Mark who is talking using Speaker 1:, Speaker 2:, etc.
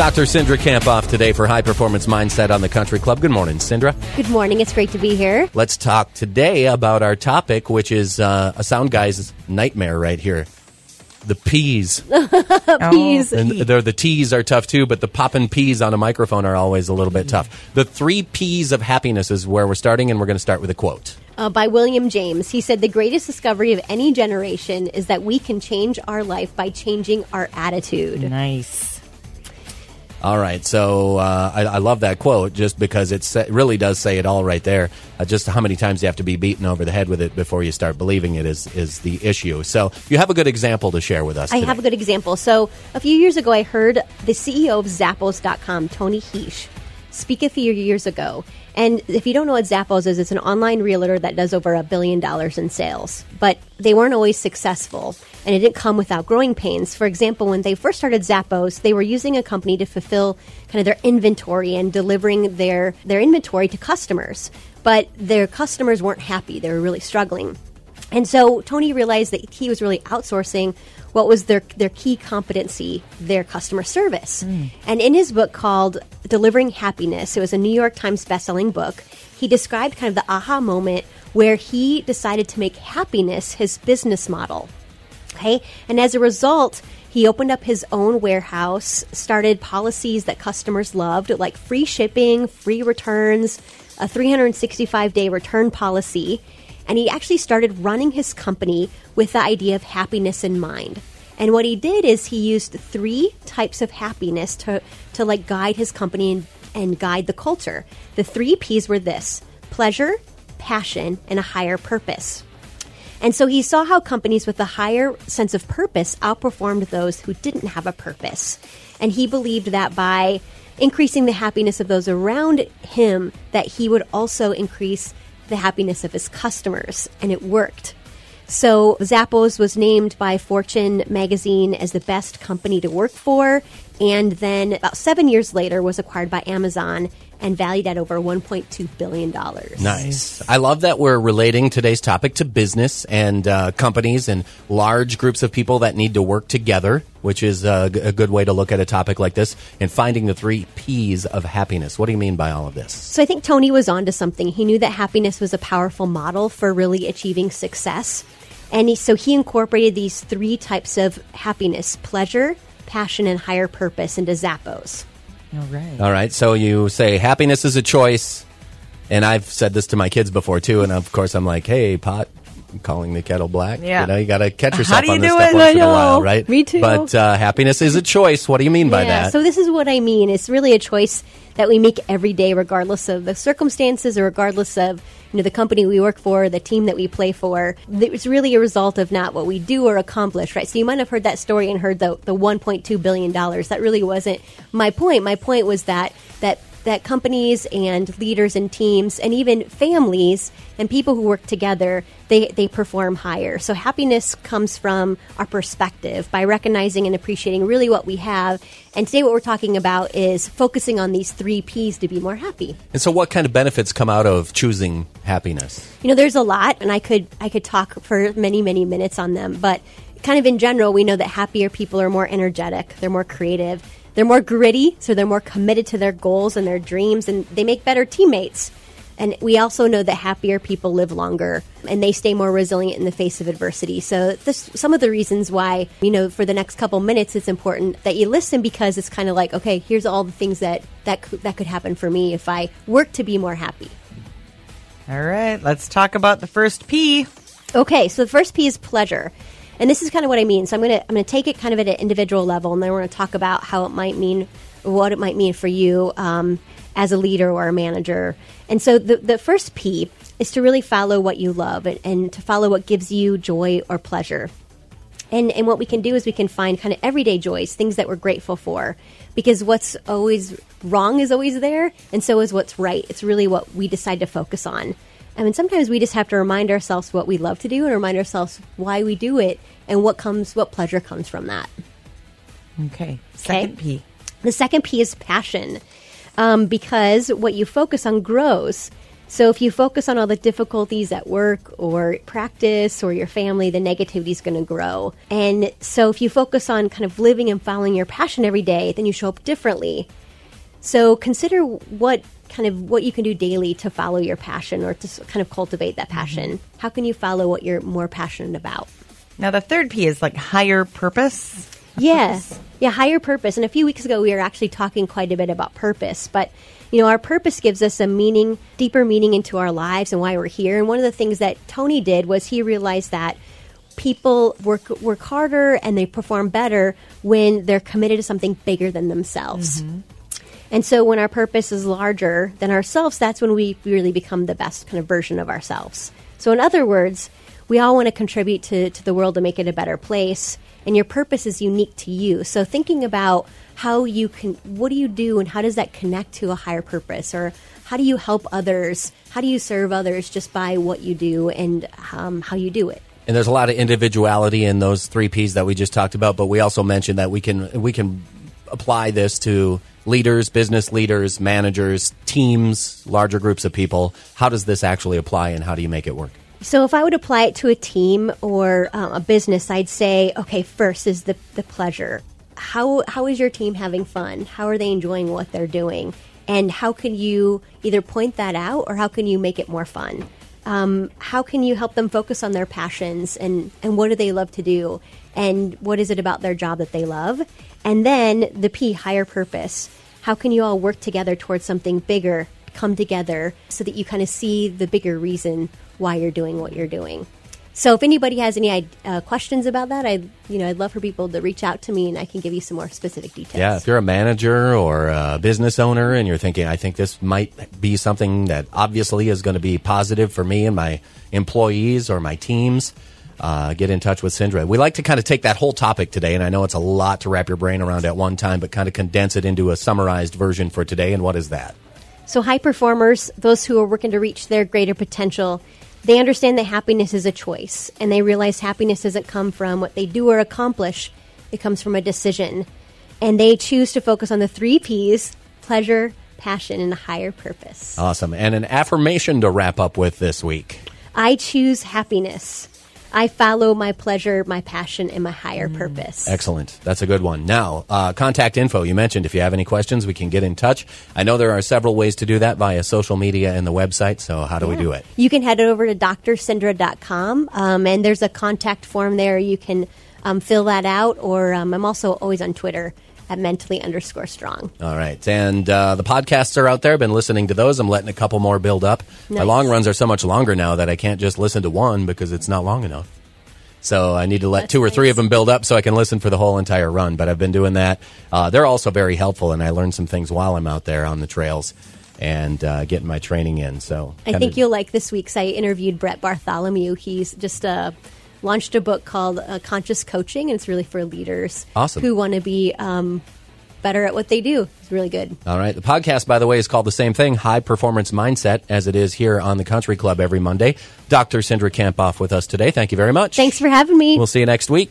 Speaker 1: Dr. Cindra Kamphoff today for High Performance Mindset on the Country Club. Good morning, Cindra.
Speaker 2: Good morning. It's great to be here.
Speaker 1: Let's talk today about our topic, which is uh, a sound guy's nightmare right here. The peas.
Speaker 2: Peas.
Speaker 1: And they're, the T's are tough too, but the popping P's on a microphone are always a little bit tough. The three P's of happiness is where we're starting, and we're going to start with a quote.
Speaker 2: Uh, by William James. He said, The greatest discovery of any generation is that we can change our life by changing our attitude.
Speaker 3: Nice.
Speaker 1: All right, so uh, I, I love that quote just because it really does say it all right there. Uh, just how many times you have to be beaten over the head with it before you start believing it is is the issue. So you have a good example to share with us.
Speaker 2: I have a good example. So, a few years ago, I heard the CEO of Zappos.com, Tony Heesh, speak a few years ago. And if you don't know what Zappos is, it's an online realtor that does over a billion dollars in sales. But they weren't always successful, and it didn't come without growing pains. For example, when they first started Zappos, they were using a company to fulfill kind of their inventory and delivering their, their inventory to customers. But their customers weren't happy, they were really struggling. And so Tony realized that he was really outsourcing what was their their key competency, their customer service. Hmm. And in his book called Delivering Happiness, it was a New York Times bestselling book, he described kind of the aha moment where he decided to make happiness his business model. Okay? And as a result, he opened up his own warehouse, started policies that customers loved, like free shipping, free returns, a 365 day return policy. And he actually started running his company with the idea of happiness in mind. And what he did is he used three types of happiness to, to like guide his company and, and guide the culture. The three P's were this pleasure, passion, and a higher purpose. And so he saw how companies with a higher sense of purpose outperformed those who didn't have a purpose. And he believed that by increasing the happiness of those around him, that he would also increase the happiness of his customers. And it worked. So Zappos was named by Fortune magazine as the best company to work for. And then about seven years later was acquired by Amazon and valued at over $1.2 billion.
Speaker 1: Nice. I love that we're relating today's topic to business and uh, companies and large groups of people that need to work together, which is a, g- a good way to look at a topic like this, and finding the three P's of happiness. What do you mean by all of this?
Speaker 2: So I think Tony was onto something. He knew that happiness was a powerful model for really achieving success. And he, so he incorporated these three types of happiness pleasure, passion, and higher purpose into Zappos.
Speaker 3: All right.
Speaker 1: All right, so you say happiness is a choice, and I've said this to my kids before too, and of course I'm like, hey, pot. Calling the kettle black.
Speaker 3: Yeah.
Speaker 1: You know, you got to catch
Speaker 3: How
Speaker 1: yourself
Speaker 3: do you
Speaker 1: on this
Speaker 3: do
Speaker 1: stuff
Speaker 3: it?
Speaker 1: once
Speaker 3: I
Speaker 1: in a while, right?
Speaker 2: Me too.
Speaker 1: But uh, happiness is a choice. What do you mean by
Speaker 2: yeah,
Speaker 1: that?
Speaker 2: so this is what I mean. It's really a choice that we make every day, regardless of the circumstances or regardless of you know the company we work for, the team that we play for. It's really a result of not what we do or accomplish, right? So you might have heard that story and heard the the 1.2 billion dollars. That really wasn't my point. My point was that that that companies and leaders and teams and even families and people who work together they, they perform higher. So happiness comes from our perspective by recognizing and appreciating really what we have. And today what we're talking about is focusing on these three p's to be more happy.
Speaker 1: And so, what kind of benefits come out of choosing happiness?
Speaker 2: you know there's a lot and i could i could talk for many many minutes on them. But kind of in general we know that happier people are more energetic. They're more creative they're more gritty so they're more committed to their goals and their dreams and they make better teammates and we also know that happier people live longer and they stay more resilient in the face of adversity. So, this, some of the reasons why, you know, for the next couple minutes, it's important that you listen because it's kind of like, okay, here's all the things that, that, could, that could happen for me if I work to be more happy.
Speaker 3: All right. Let's talk about the first P.
Speaker 2: Okay, so the first P is pleasure. And this is kind of what I mean. So I'm going to I'm to take it kind of at an individual level, and then we're going to talk about how it might mean, what it might mean for you um, as a leader or a manager. And so the the first P is to really follow what you love and, and to follow what gives you joy or pleasure. And, and what we can do is we can find kind of everyday joys, things that we're grateful for. Because what's always wrong is always there, and so is what's right. It's really what we decide to focus on. I mean, sometimes we just have to remind ourselves what we love to do and remind ourselves why we do it and what comes, what pleasure comes from that.
Speaker 3: Okay. Second P.
Speaker 2: The second P is passion, um, because what you focus on grows. So if you focus on all the difficulties at work or practice or your family, the negativity is going to grow. And so if you focus on kind of living and following your passion every day, then you show up differently. So consider what kind of what you can do daily to follow your passion or to kind of cultivate that passion. Mm-hmm. How can you follow what you're more passionate about?
Speaker 3: Now the third P is like higher purpose.
Speaker 2: Yeah. Yeah, higher purpose. And a few weeks ago we were actually talking quite a bit about purpose, but you know, our purpose gives us a meaning, deeper meaning into our lives and why we're here. And one of the things that Tony did was he realized that people work work harder and they perform better when they're committed to something bigger than themselves. Mm-hmm. And so when our purpose is larger than ourselves, that's when we really become the best kind of version of ourselves. So in other words, we all want to contribute to, to the world to make it a better place. And your purpose is unique to you. So thinking about how you can what do you do and how does that connect to a higher purpose or how do you help others how do you serve others just by what you do and um, how you do it
Speaker 1: and there's a lot of individuality in those three P's that we just talked about, but we also mentioned that we can we can apply this to leaders, business leaders, managers, teams, larger groups of people. How does this actually apply, and how do you make it work?
Speaker 2: So, if I would apply it to a team or um, a business, I'd say, okay, first is the the pleasure how how is your team having fun? How are they enjoying what they're doing? And how can you either point that out or how can you make it more fun? Um, how can you help them focus on their passions and, and what do they love to do? And what is it about their job that they love? And then the P, higher purpose. How can you all work together towards something bigger, come together so that you kind of see the bigger reason why you're doing what you're doing? So if anybody has any uh, questions about that, I you know I'd love for people to reach out to me and I can give you some more specific details.
Speaker 1: Yeah, if you're a manager or a business owner and you're thinking, I think this might be something that obviously is going to be positive for me and my employees or my teams. Uh, get in touch with Cindra. We like to kind of take that whole topic today, and I know it's a lot to wrap your brain around at one time, but kind of condense it into a summarized version for today. And what is that?
Speaker 2: So, high performers, those who are working to reach their greater potential, they understand that happiness is a choice, and they realize happiness doesn't come from what they do or accomplish, it comes from a decision. And they choose to focus on the three P's pleasure, passion, and a higher purpose.
Speaker 1: Awesome. And an affirmation to wrap up with this week
Speaker 2: I choose happiness. I follow my pleasure, my passion, and my higher mm. purpose.
Speaker 1: Excellent. That's a good one. Now, uh, contact info. You mentioned if you have any questions, we can get in touch. I know there are several ways to do that via social media and the website. So, how do yeah. we do it?
Speaker 2: You can head over to drcindra.com, um, and there's a contact form there. You can um, fill that out, or um, I'm also always on Twitter at mentally underscore strong.
Speaker 1: All right. And uh, the podcasts are out there. I've been listening to those. I'm letting a couple more build up. Nice. My long runs are so much longer now that I can't just listen to one because it's not long enough. So I need to let That's two or nice. three of them build up so I can listen for the whole entire run. But I've been doing that. Uh, they're also very helpful, and I learned some things while I'm out there on the trails and uh, getting my training in. So
Speaker 2: I think you'll like this week's. I interviewed Brett Bartholomew. He's just a launched a book called uh, Conscious Coaching, and it's really for leaders
Speaker 1: awesome.
Speaker 2: who want to be um, better at what they do. It's really good.
Speaker 1: All right. The podcast, by the way, is called the same thing, High Performance Mindset, as it is here on the Country Club every Monday. Dr. Cindra Kamphoff with us today. Thank you very much.
Speaker 2: Thanks for having me.
Speaker 1: We'll see you next week.